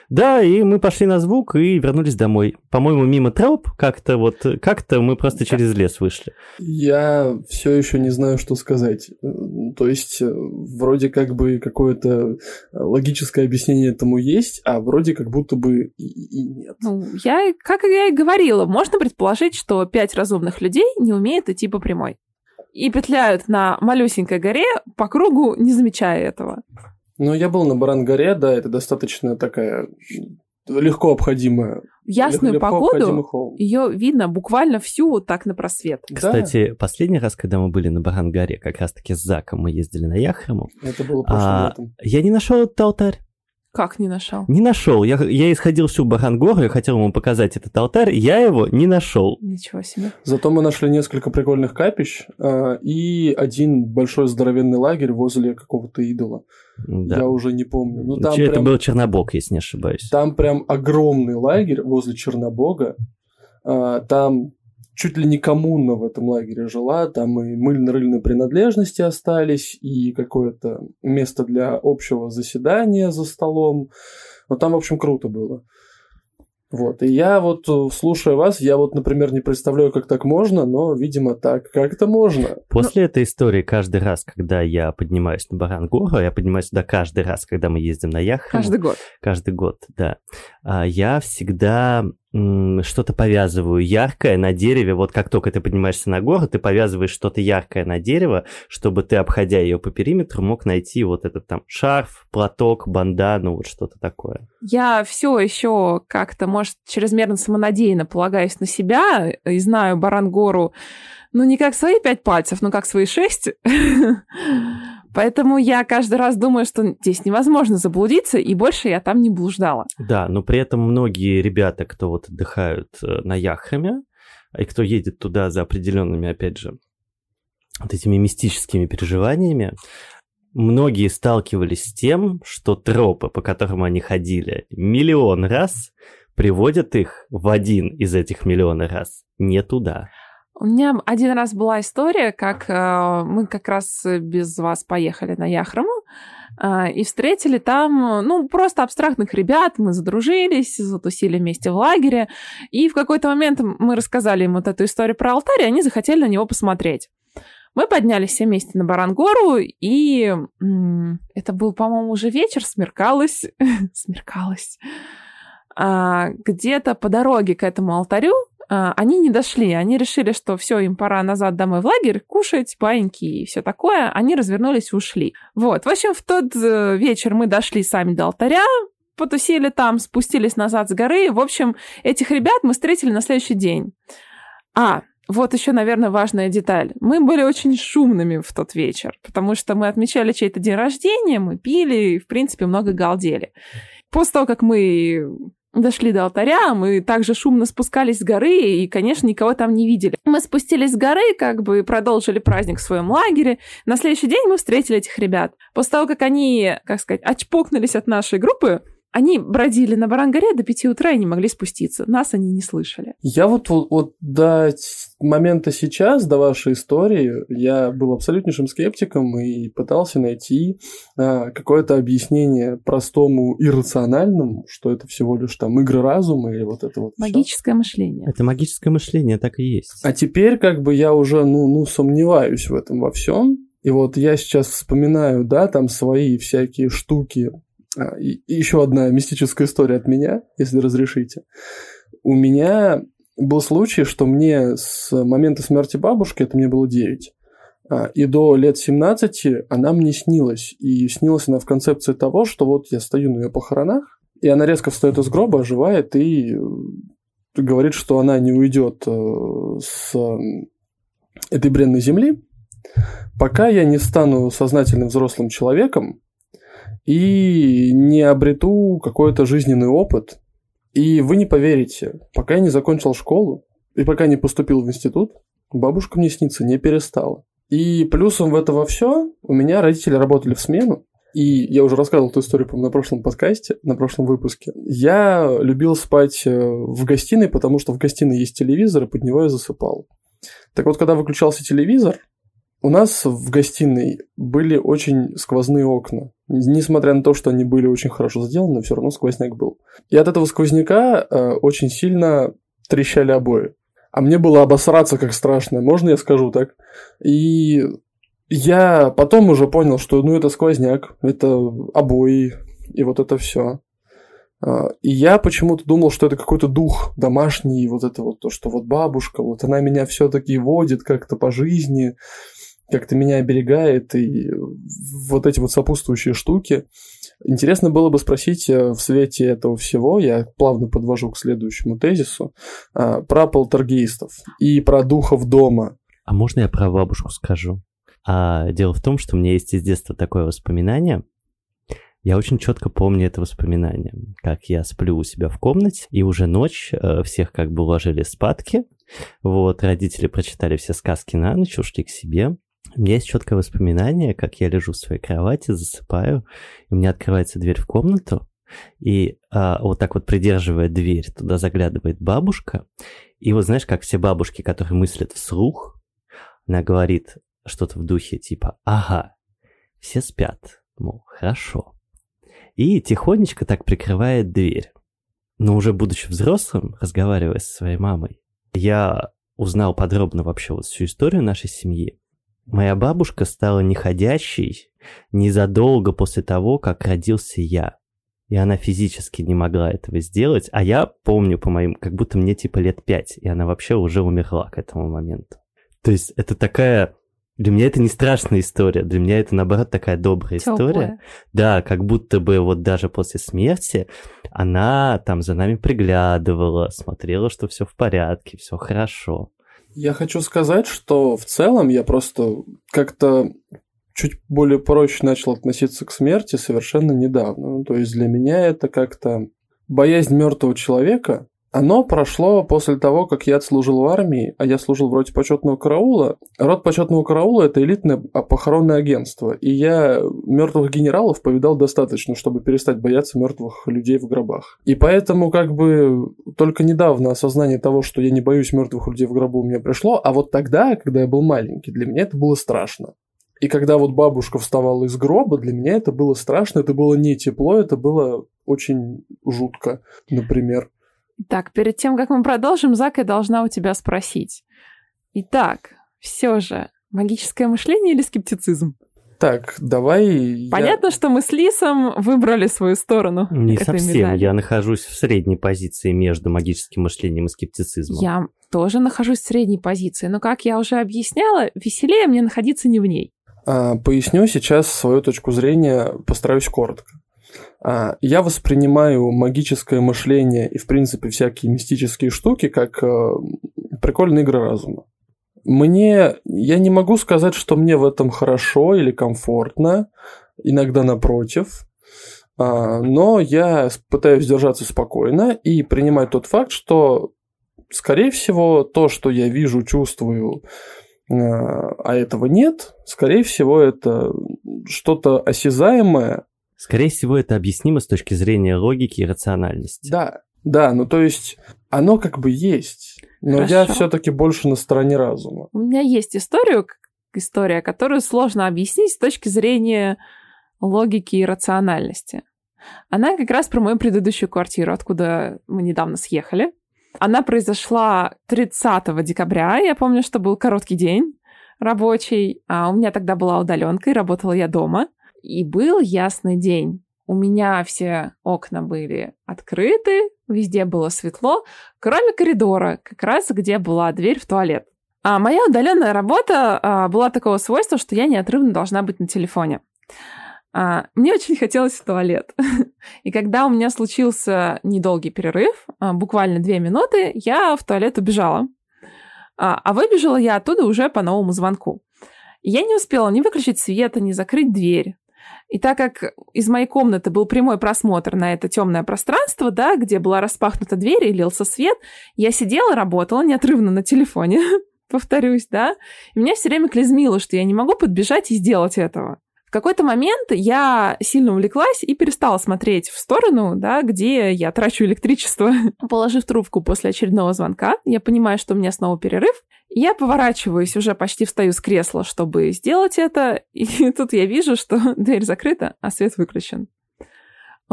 Да, и мы пошли на звук и вернулись домой. По-моему, мимо троп как-то вот, как-то мы просто через лес вышли. Я все еще не знаю, что сказать. То есть, э, вроде как бы какое-то логическое объяснение этому есть, а вроде как будто бы и, и нет. Ну, я, как я и говорила, можно предположить, что пять разумных людей не умеют идти по прямой. И петляют на малюсенькой горе по кругу, не замечая этого. Ну, я был на Барангаре, да, это достаточно такая легко обходимая. Ясную легко погоду ее видно буквально всю вот так на просвет. Кстати, да. последний раз, когда мы были на Барангаре, как раз-таки с Заком мы ездили на Яхраму. Это было прошлым а, летом. Я не нашел этот алтарь. Как не нашел? Не нашел. Я, я исходил всю Барангору, я хотел ему показать этот алтарь, я его не нашел. Ничего себе. Зато мы нашли несколько прикольных капищ э, и один большой здоровенный лагерь возле какого-то идола. Да. Я уже не помню. Ну, там Это прям, был Чернобог, если не ошибаюсь. Там прям огромный лагерь возле Чернобога. Э, там чуть ли не коммуна в этом лагере жила, там и мыльно-рыльные принадлежности остались, и какое-то место для общего заседания за столом. Но там, в общем, круто было. Вот, и я вот, э, слушая вас, я вот, например, не представляю, как так можно, но, видимо, так как-то можно. После но... этой истории каждый раз, когда я поднимаюсь на Барангору, я поднимаюсь сюда каждый раз, когда мы ездим на Яхрам. Каждый год. Каждый год, да. А, я всегда что-то повязываю яркое на дереве. Вот как только ты поднимаешься на гору, ты повязываешь что-то яркое на дерево, чтобы ты, обходя ее по периметру, мог найти вот этот там шарф, платок, бандану, вот что-то такое. Я все еще как-то, может, чрезмерно самонадеянно полагаюсь на себя и знаю Барангору, ну, не как свои пять пальцев, но как свои шесть. Поэтому я каждый раз думаю, что здесь невозможно заблудиться, и больше я там не блуждала. Да, но при этом многие ребята, кто вот отдыхают э, на Яхраме, и кто едет туда за определенными, опять же, вот этими мистическими переживаниями, многие сталкивались с тем, что тропы, по которым они ходили миллион раз, приводят их в один из этих миллиона раз не туда. У меня один раз была история, как э, мы как раз без вас поехали на Яхраму э, и встретили там, ну, просто абстрактных ребят, мы задружились, затусили вместе в лагере, и в какой-то момент мы рассказали им вот эту историю про алтарь, и они захотели на него посмотреть. Мы поднялись все вместе на Барангору, и это был, по-моему, уже вечер, смеркалось, смеркалось. А, где-то по дороге к этому алтарю они не дошли. Они решили, что все, им пора назад домой в лагерь, кушать, паиньки и все такое. Они развернулись и ушли. Вот. В общем, в тот э, вечер мы дошли сами до алтаря, потусили там, спустились назад с горы. В общем, этих ребят мы встретили на следующий день. А, вот еще, наверное, важная деталь. Мы были очень шумными в тот вечер, потому что мы отмечали чей-то день рождения, мы пили и, в принципе, много галдели. После того, как мы дошли до алтаря, мы также шумно спускались с горы и, конечно, никого там не видели. Мы спустились с горы, как бы продолжили праздник в своем лагере. На следующий день мы встретили этих ребят. После того, как они, как сказать, очпокнулись от нашей группы, они бродили на Барангаре до пяти утра и не могли спуститься. Нас они не слышали. Я вот, вот, вот до момента сейчас, до вашей истории, я был абсолютнейшим скептиком и пытался найти а, какое-то объяснение простому иррациональному, что это всего лишь там игры разума или вот это вот. Магическое всё. мышление. Это магическое мышление, так и есть. А теперь как бы я уже, ну, ну, сомневаюсь в этом во всем. И вот я сейчас вспоминаю, да, там свои всякие штуки, и, еще одна мистическая история от меня, если разрешите. У меня был случай, что мне с момента смерти бабушки, это мне было 9, а, и до лет 17 она мне снилась. И снилась она в концепции того, что вот я стою на ее похоронах, и она резко встает из гроба, оживает и э, говорит, что она не уйдет э, с этой бренной земли, пока я не стану сознательным взрослым человеком, и не обрету какой-то жизненный опыт. И вы не поверите, пока я не закончил школу и пока не поступил в институт, бабушка мне снится не перестала. И плюсом в это во все у меня родители работали в смену, и я уже рассказывал эту историю, на прошлом подкасте, на прошлом выпуске. Я любил спать э, в гостиной, потому что в гостиной есть телевизор, и под него я засыпал. Так вот, когда выключался телевизор, у нас в гостиной были очень сквозные окна. Несмотря на то, что они были очень хорошо сделаны, все равно сквозняк был. И от этого сквозняка э, очень сильно трещали обои. А мне было обосраться как страшно, можно я скажу так? И я потом уже понял, что ну это сквозняк, это обои, и вот это все. А, и я почему-то думал, что это какой-то дух домашний, вот это вот то, что вот бабушка, вот она меня все-таки водит как-то по жизни, как-то меня оберегает, и вот эти вот сопутствующие штуки. Интересно было бы спросить э, в свете этого всего, я плавно подвожу к следующему тезису, а, про полтергейстов и про духов дома. А можно я про бабушку скажу? А, дело в том, что у меня есть из детства такое воспоминание. Я очень четко помню это воспоминание, как я сплю у себя в комнате, и уже ночь, э, всех как бы уложили спадки, вот, родители прочитали все сказки на ночь, ушли к себе, у меня есть четкое воспоминание, как я лежу в своей кровати, засыпаю, и у меня открывается дверь в комнату, и а, вот так вот придерживая дверь, туда заглядывает бабушка, и вот знаешь, как все бабушки, которые мыслят вслух, она говорит что-то в духе типа «Ага, все спят, мол, хорошо». И тихонечко так прикрывает дверь. Но уже будучи взрослым, разговаривая со своей мамой, я узнал подробно вообще вот всю историю нашей семьи. Моя бабушка стала неходящей незадолго после того, как родился я. И она физически не могла этого сделать. А я помню по моим, как будто мне типа лет пять, и она вообще уже умерла к этому моменту. То есть это такая... Для меня это не страшная история, для меня это, наоборот, такая добрая Теплая. история. Да, как будто бы вот даже после смерти она там за нами приглядывала, смотрела, что все в порядке, все хорошо. Я хочу сказать, что в целом я просто как-то чуть более проще начал относиться к смерти совершенно недавно. Ну, то есть для меня это как-то боязнь мертвого человека, оно прошло после того, как я отслужил в армии, а я служил в роте почетного караула. Род почетного караула – это элитное похоронное агентство, и я мертвых генералов повидал достаточно, чтобы перестать бояться мертвых людей в гробах. И поэтому как бы только недавно осознание того, что я не боюсь мертвых людей в гробу, у меня пришло, а вот тогда, когда я был маленький, для меня это было страшно. И когда вот бабушка вставала из гроба, для меня это было страшно, это было не тепло, это было очень жутко, например. Так, перед тем, как мы продолжим, Зак, я должна у тебя спросить. Итак, все же, магическое мышление или скептицизм? Так, давай... Понятно, я... что мы с Лисом выбрали свою сторону. Не совсем. Я нахожусь в средней позиции между магическим мышлением и скептицизмом. Я тоже нахожусь в средней позиции, но, как я уже объясняла, веселее мне находиться не в ней. А, поясню сейчас свою точку зрения, постараюсь коротко. А, я воспринимаю магическое мышление и, в принципе, всякие мистические штуки как э, прикольные игры разума. Мне... Я не могу сказать, что мне в этом хорошо или комфортно, иногда напротив, а, но я пытаюсь держаться спокойно и принимать тот факт, что, скорее всего, то, что я вижу, чувствую, э, а этого нет, скорее всего, это что-то осязаемое, Скорее всего, это объяснимо с точки зрения логики и рациональности. Да, да, ну то есть оно как бы есть, но Хорошо. я все-таки больше на стороне разума. У меня есть историю, история, которую сложно объяснить с точки зрения логики и рациональности. Она как раз про мою предыдущую квартиру, откуда мы недавно съехали. Она произошла 30 декабря. Я помню, что был короткий день рабочий. А у меня тогда была удаленка, и работала я дома. И был ясный день. У меня все окна были открыты, везде было светло, кроме коридора, как раз где была дверь в туалет. А моя удаленная работа а, была такого свойства, что я неотрывно должна быть на телефоне. А, мне очень хотелось в туалет. И когда у меня случился недолгий перерыв, а, буквально две минуты, я в туалет убежала. А, а выбежала я оттуда уже по новому звонку. Я не успела ни выключить свет, ни закрыть дверь. И так как из моей комнаты был прямой просмотр на это темное пространство, да, где была распахнута дверь и лился свет, я сидела, работала неотрывно на телефоне, повторюсь, да, и меня все время клизмило, что я не могу подбежать и сделать этого. В какой-то момент я сильно увлеклась и перестала смотреть в сторону, да, где я трачу электричество. Положив трубку после очередного звонка, я понимаю, что у меня снова перерыв. Я поворачиваюсь, уже почти встаю с кресла, чтобы сделать это, и тут я вижу, что дверь закрыта, а свет выключен.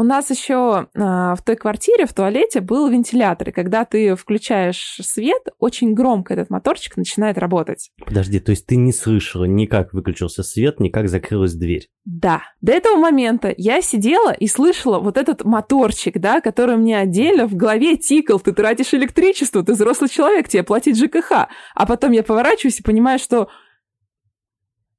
У нас еще а, в той квартире, в туалете был вентилятор, и когда ты включаешь свет, очень громко этот моторчик начинает работать. Подожди, то есть ты не слышала ни как выключился свет, ни как закрылась дверь? Да. До этого момента я сидела и слышала вот этот моторчик, да, который мне отдельно в голове тикал. Ты тратишь электричество, ты взрослый человек, тебе платить ЖКХ. А потом я поворачиваюсь и понимаю, что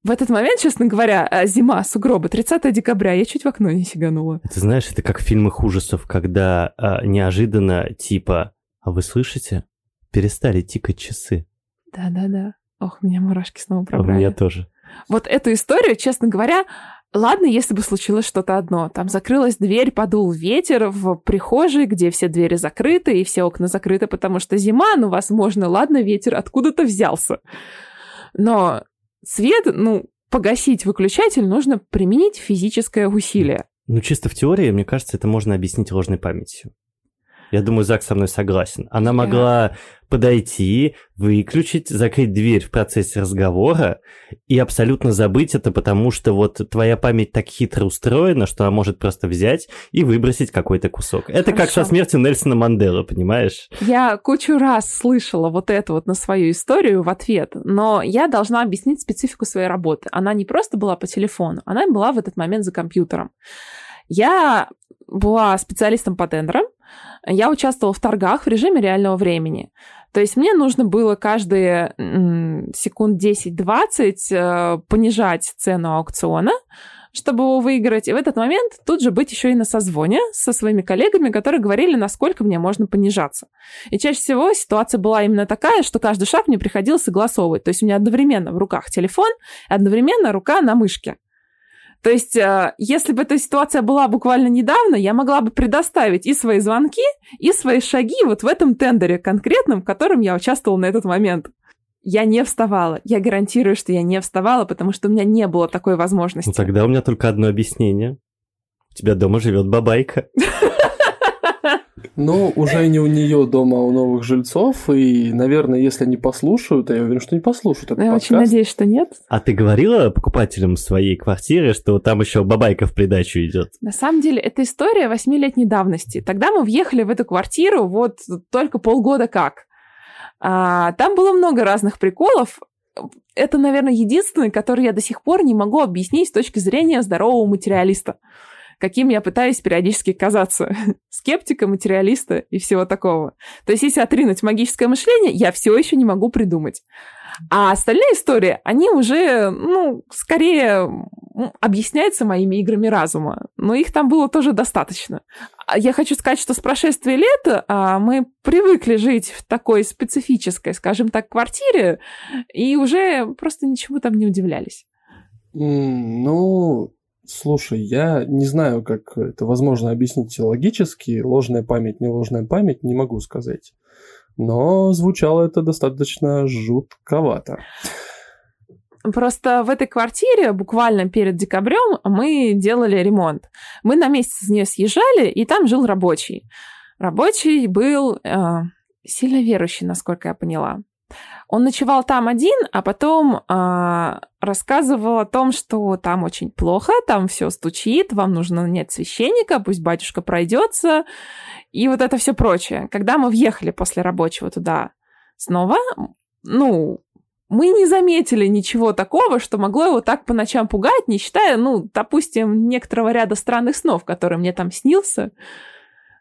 в этот момент, честно говоря, э, зима, сугробы, 30 декабря, я чуть в окно не сиганула. Ты знаешь, это как в фильмах ужасов, когда а, неожиданно типа, а вы слышите? Перестали тикать часы. Да-да-да. Ох, меня мурашки снова пробрали. У меня тоже. Вот эту историю, честно говоря, ладно, если бы случилось что-то одно. Там закрылась дверь, подул ветер в прихожей, где все двери закрыты и все окна закрыты, потому что зима, ну, возможно, ладно, ветер откуда-то взялся. Но свет, ну, погасить выключатель нужно применить физическое усилие. Ну, чисто в теории, мне кажется, это можно объяснить ложной памятью. Я думаю, Зак со мной согласен. Она могла подойти, выключить, закрыть дверь в процессе разговора и абсолютно забыть это, потому что вот твоя память так хитро устроена, что она может просто взять и выбросить какой-то кусок. Это Хорошо. как со смертью Нельсона Манделы, понимаешь? Я кучу раз слышала вот это вот на свою историю в ответ, но я должна объяснить специфику своей работы. Она не просто была по телефону, она была в этот момент за компьютером. Я была специалистом по тендерам, я участвовала в торгах в режиме реального времени. То есть мне нужно было каждые секунд 10-20 э, понижать цену аукциона, чтобы его выиграть. И в этот момент тут же быть еще и на созвоне со своими коллегами, которые говорили, насколько мне можно понижаться. И чаще всего ситуация была именно такая, что каждый шаг мне приходилось согласовывать. То есть у меня одновременно в руках телефон, одновременно рука на мышке. То есть, э, если бы эта ситуация была буквально недавно, я могла бы предоставить и свои звонки, и свои шаги вот в этом тендере конкретном, в котором я участвовала на этот момент. Я не вставала. Я гарантирую, что я не вставала, потому что у меня не было такой возможности. Ну, тогда у меня только одно объяснение. У тебя дома живет бабайка. Ну, уже не у нее дома, а у новых жильцов. И, наверное, если они послушают, а я уверен, что не послушают этот Я подкаст. очень надеюсь, что нет. А ты говорила покупателям своей квартиры, что там еще бабайка в придачу идет? На самом деле, это история восьмилетней давности. Тогда мы въехали в эту квартиру вот только полгода как. А, там было много разных приколов. Это, наверное, единственный, который я до сих пор не могу объяснить с точки зрения здорового материалиста каким я пытаюсь периодически казаться. Скептика, материалиста и всего такого. То есть, если отринуть магическое мышление, я все еще не могу придумать. А остальные истории, они уже, ну, скорее объясняются моими играми разума. Но их там было тоже достаточно. А я хочу сказать, что с прошествия лет а, мы привыкли жить в такой специфической, скажем так, квартире, и уже просто ничему там не удивлялись. Ну, Слушай, я не знаю, как это возможно объяснить логически. Ложная память, не ложная память, не могу сказать. Но звучало это достаточно жутковато. Просто в этой квартире буквально перед декабрем мы делали ремонт. Мы на месяц с нее съезжали, и там жил рабочий. Рабочий был э, сильно верующий, насколько я поняла. Он ночевал там один, а потом э, рассказывал о том, что там очень плохо, там все стучит, вам нужно нанять священника, пусть батюшка пройдется, и вот это все прочее. Когда мы въехали после рабочего туда снова, ну, мы не заметили ничего такого, что могло его так по ночам пугать, не считая, ну, допустим, некоторого ряда странных снов, который мне там снился.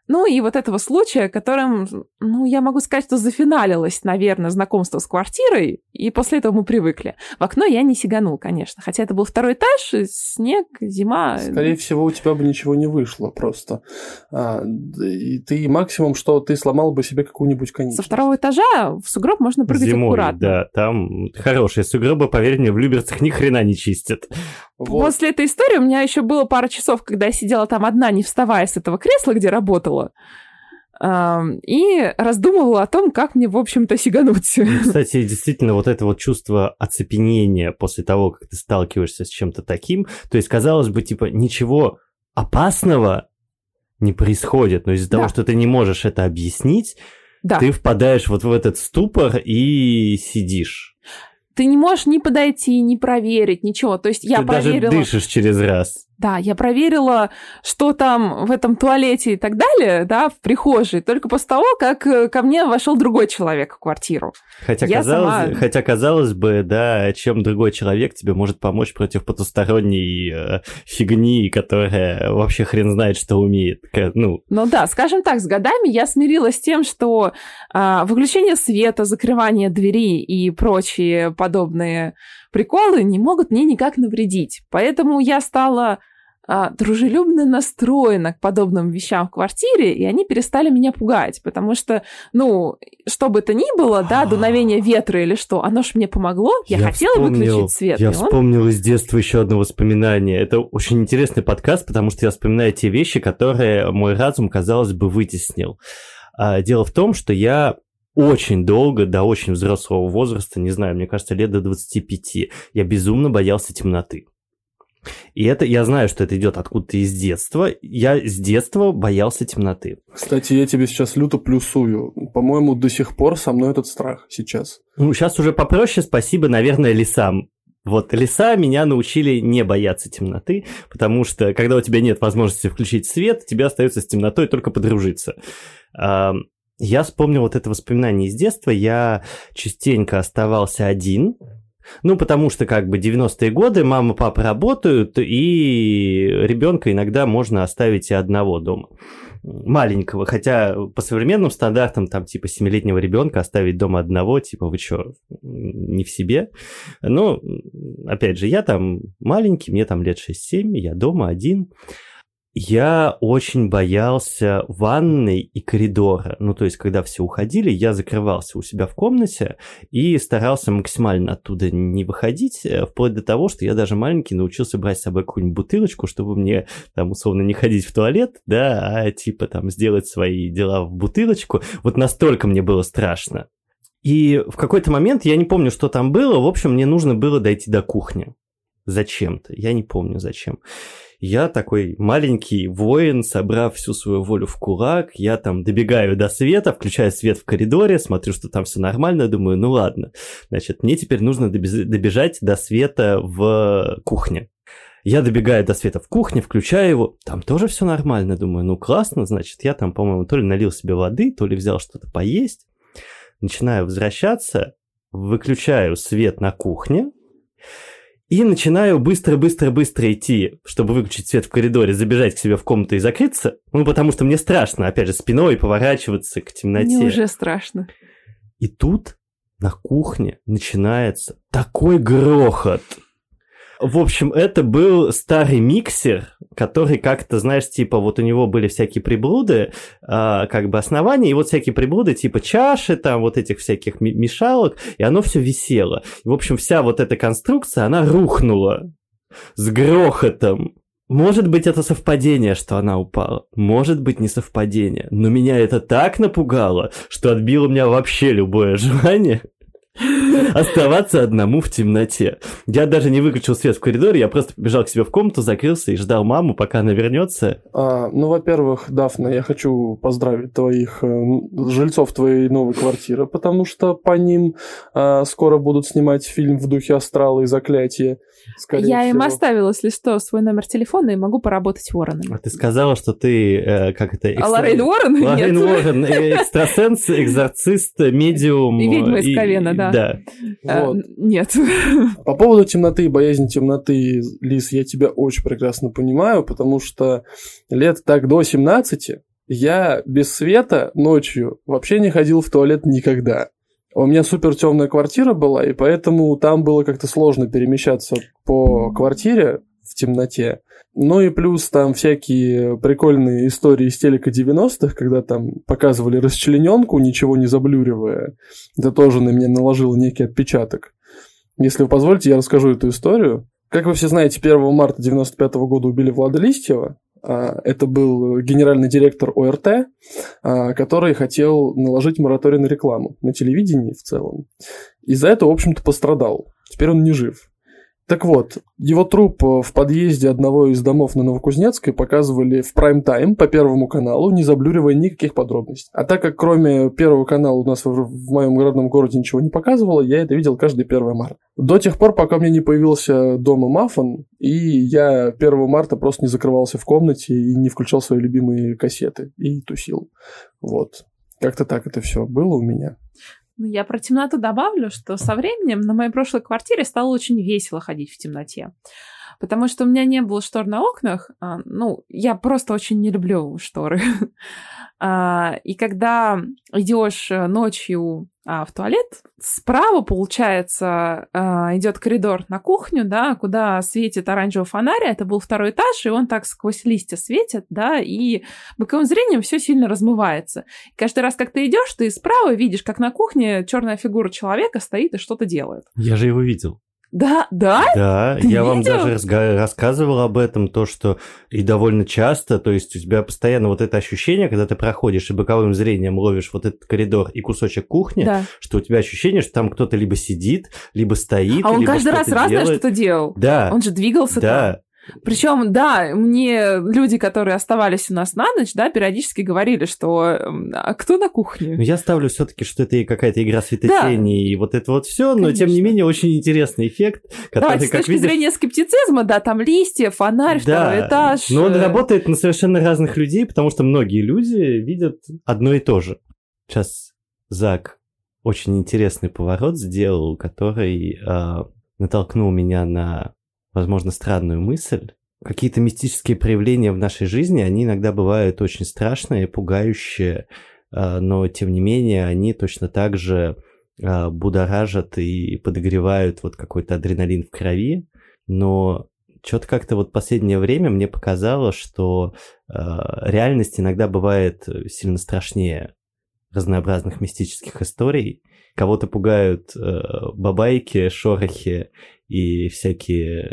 Ну и вот этого случая, которым, ну, я могу сказать, что зафиналилось, наверное, знакомство с квартирой, и после этого мы привыкли. В окно я не сиганул, конечно, хотя это был второй этаж, снег, зима. Скорее всего, у тебя бы ничего не вышло просто. А, и ты максимум, что ты сломал бы себе какую-нибудь конечность. Со второго этажа в сугроб можно прыгать Зимой, аккуратно. да, там хорошие сугробы, поверь мне, в Люберцах ни хрена не чистят. Вот. После этой истории у меня еще было пара часов, когда я сидела там одна, не вставая с этого кресла, где работала. И раздумывала о том, как мне, в общем-то, сигануть. Ну, кстати, действительно, вот это вот чувство оцепенения после того, как ты сталкиваешься с чем-то таким, то есть, казалось бы, типа, ничего опасного не происходит, но из-за да. того, что ты не можешь это объяснить, да. ты впадаешь вот в этот ступор и сидишь. Ты не можешь ни подойти, ни проверить, ничего. То есть я ты проверила... даже дышишь через раз. Да, я проверила, что там в этом туалете и так далее, да, в прихожей, только после того, как э, ко мне вошел другой человек в квартиру. Хотя, казалось, сама... хотя казалось бы, да, чем другой человек тебе может помочь против потусторонней э, фигни, которая вообще хрен знает, что умеет. Ну. ну да, скажем так, с годами я смирилась с тем, что э, выключение света, закрывание двери и прочие подобные приколы не могут мне никак навредить. Поэтому я стала а, дружелюбно настроена к подобным вещам в квартире, и они перестали меня пугать, потому что, ну, что бы то ни было, да, дуновение ветра или что, оно ж мне помогло, я, я хотела вспомнил, выключить свет. Я он... вспомнил из детства еще одно воспоминание. Это очень интересный подкаст, потому что я вспоминаю те вещи, которые мой разум, казалось бы, вытеснил. А, дело в том, что я очень долго, до очень взрослого возраста, не знаю, мне кажется, лет до 25, я безумно боялся темноты. И это, я знаю, что это идет откуда-то из детства. Я с детства боялся темноты. Кстати, я тебе сейчас люто плюсую. По-моему, до сих пор со мной этот страх сейчас. Ну, сейчас уже попроще, спасибо, наверное, лесам. Вот леса меня научили не бояться темноты, потому что когда у тебя нет возможности включить свет, тебе остается с темнотой только подружиться. Я вспомнил вот это воспоминание из детства. Я частенько оставался один, ну, потому что как бы 90-е годы, мама, папа работают, и ребенка иногда можно оставить и одного дома. Маленького, хотя по современным стандартам, там, типа, 7-летнего ребенка оставить дома одного, типа, вы что, не в себе? Ну, опять же, я там маленький, мне там лет 6-7, я дома один. Я очень боялся ванной и коридора. Ну, то есть, когда все уходили, я закрывался у себя в комнате и старался максимально оттуда не выходить, э, вплоть до того, что я даже маленький научился брать с собой какую-нибудь бутылочку, чтобы мне, там, условно, не ходить в туалет, да, а типа там сделать свои дела в бутылочку. Вот настолько мне было страшно. И в какой-то момент, я не помню, что там было, в общем, мне нужно было дойти до кухни. Зачем-то, я не помню зачем. Я такой маленький воин, собрав всю свою волю в кулак, я там добегаю до света, включаю свет в коридоре, смотрю, что там все нормально, думаю, ну ладно, значит, мне теперь нужно добежать до света в кухне. Я добегаю до света в кухне, включаю его, там тоже все нормально, думаю, ну классно, значит, я там, по-моему, то ли налил себе воды, то ли взял что-то поесть. Начинаю возвращаться, выключаю свет на кухне, и начинаю быстро-быстро-быстро идти, чтобы выключить свет в коридоре, забежать к себе в комнату и закрыться. Ну, потому что мне страшно, опять же, спиной поворачиваться к темноте. Мне уже страшно. И тут на кухне начинается такой грохот. В общем, это был старый миксер, который как-то, знаешь, типа вот у него были всякие приблуды, э, как бы основания, и вот всякие приблуды, типа чаши, там вот этих всяких мешалок, и оно все висело. И, в общем, вся вот эта конструкция, она рухнула с грохотом. Может быть, это совпадение, что она упала. Может быть, не совпадение. Но меня это так напугало, что отбило у меня вообще любое желание оставаться одному в темноте. Я даже не выключил свет в коридоре, я просто побежал к себе в комнату, закрылся и ждал маму, пока она вернется. А, ну, во-первых, Дафна, я хочу поздравить твоих э, жильцов твоей новой квартиры, потому что по ним э, скоро будут снимать фильм в духе астрала и заклятия. Я всего. им оставила, если что, свой номер телефона и могу поработать Уорреном. А ты сказала, что ты, э, как это... Экстра... А Лоррейн Уоррен? Лоррейн Уоррен, э, экстрасенс, экзорцист, медиум. И ведьма из Ковена, да. Да. А, вот. Нет. По поводу темноты и боязни темноты, Лиз, я тебя очень прекрасно понимаю, потому что лет так до 17 я без света ночью вообще не ходил в туалет никогда. У меня супер темная квартира была, и поэтому там было как-то сложно перемещаться по квартире в темноте. Ну и плюс там всякие прикольные истории из телека 90-х, когда там показывали расчлененку, ничего не заблюривая. Это тоже на меня наложило некий отпечаток. Если вы позволите, я расскажу эту историю. Как вы все знаете, 1 марта 95 года убили Влада Листьева, это был генеральный директор ОРТ, а, который хотел наложить мораторий на рекламу на телевидении в целом. И за это, в общем-то, пострадал. Теперь он не жив. Так вот, его труп э, в подъезде одного из домов на Новокузнецкой показывали в прайм-тайм по Первому каналу, не заблюривая никаких подробностей. А так как кроме Первого канала у нас в, в моем родном городе ничего не показывало, я это видел каждый 1 марта. До тех пор, пока мне не появился дома Мафон, и я 1 марта просто не закрывался в комнате и не включал свои любимые кассеты и тусил. Вот. Как-то так это все было у меня. Ну, я про темноту добавлю, что со временем на моей прошлой квартире стало очень весело ходить в темноте. Потому что у меня не было штор на окнах. А, ну, я просто очень не люблю шторы. А, и когда идешь э, ночью а, в туалет, справа, получается, идет коридор на кухню, да, куда светит оранжевый фонарь, это был второй этаж, и он так сквозь листья светит, да, и боковым зрением все сильно размывается. И каждый раз, как ты идешь, ты справа видишь, как на кухне черная фигура человека стоит и что-то делает. Я же его видел. Да, да? Да, Ты я видел? вам даже рассказывал об этом, то, что и довольно часто, то есть у тебя постоянно вот это ощущение, когда ты проходишь и боковым зрением ловишь вот этот коридор и кусочек кухни, да. что у тебя ощущение, что там кто-то либо сидит, либо стоит, А он каждый раз разное что-то делал. Да. Он же двигался Да. Там. Причем, да, мне люди, которые оставались у нас на ночь, да, периодически говорили, что а кто на кухне? Ну, я ставлю все-таки, что это какая-то игра светотени да. и вот это вот все, но тем не менее очень интересный эффект, который, как с точки видишь... зрения скептицизма, да, там листья, фонарь, да, второй этаж. Но он э. работает на совершенно разных людей, потому что многие люди видят одно и то же. Сейчас Зак очень интересный поворот сделал, который э, натолкнул меня на возможно, странную мысль. Какие-то мистические проявления в нашей жизни, они иногда бывают очень страшные, пугающие, а, но, тем не менее, они точно так же а, будоражат и подогревают вот какой-то адреналин в крови, но что-то как-то вот последнее время мне показало, что э, реальность иногда бывает сильно страшнее разнообразных мистических историй. Кого-то пугают э, бабайки, шорохи и всякие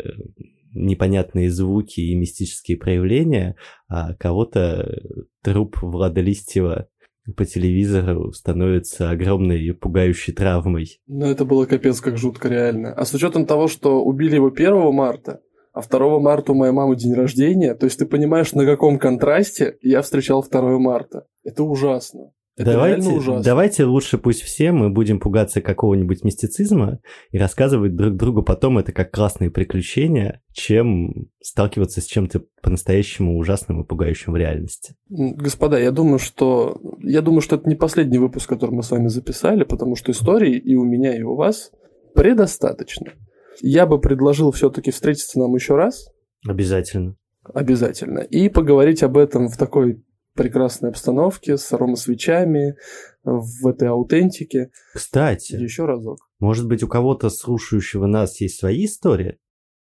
непонятные звуки и мистические проявления, а кого-то труп Влада Листьева по телевизору становится огромной и пугающей травмой. Ну, это было капец как жутко реально. А с учетом того, что убили его 1 марта, а 2 марта у моей мамы день рождения, то есть ты понимаешь, на каком контрасте я встречал 2 марта. Это ужасно. Это давайте, давайте лучше пусть все мы будем пугаться какого-нибудь мистицизма и рассказывать друг другу потом это как классные приключения, чем сталкиваться с чем-то по-настоящему ужасным и пугающим в реальности. Господа, я думаю, что я думаю, что это не последний выпуск, который мы с вами записали, потому что историй и у меня, и у вас предостаточно. Я бы предложил все-таки встретиться нам еще раз. Обязательно. Обязательно. И поговорить об этом в такой прекрасной обстановке, с аромасвечами, в этой аутентике. Кстати, еще разок. Может быть, у кого-то слушающего нас есть свои истории?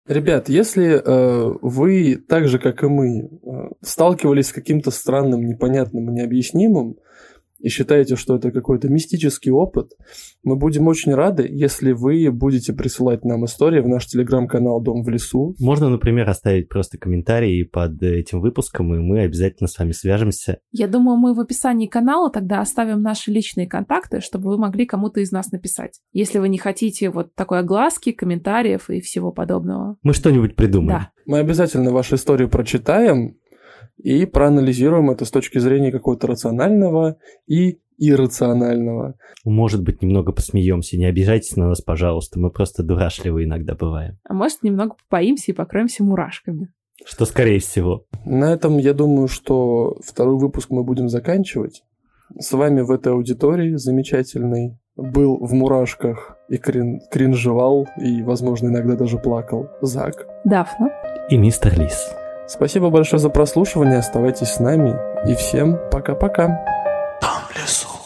Ребят, если э, вы так же, как и мы, э, сталкивались с каким-то странным, непонятным и необъяснимым, и считаете, что это какой-то мистический опыт, мы будем очень рады, если вы будете присылать нам истории в наш телеграм-канал «Дом в лесу». Можно, например, оставить просто комментарии под этим выпуском, и мы обязательно с вами свяжемся. Я думаю, мы в описании канала тогда оставим наши личные контакты, чтобы вы могли кому-то из нас написать. Если вы не хотите вот такой огласки, комментариев и всего подобного. Мы что-нибудь придумаем. Да. Мы обязательно вашу историю прочитаем, и проанализируем это с точки зрения какого-то рационального и иррационального. Может быть, немного посмеемся. Не обижайтесь на нас, пожалуйста. Мы просто дурашливые иногда бываем. А может, немного попоимся и покроемся мурашками. Что скорее всего. На этом я думаю, что второй выпуск мы будем заканчивать. С вами в этой аудитории замечательный был в мурашках и крин кринжевал, и, возможно, иногда даже плакал Зак. Дафна. И мистер Лис. Спасибо большое за прослушивание, оставайтесь с нами и всем пока-пока. Там в лесу.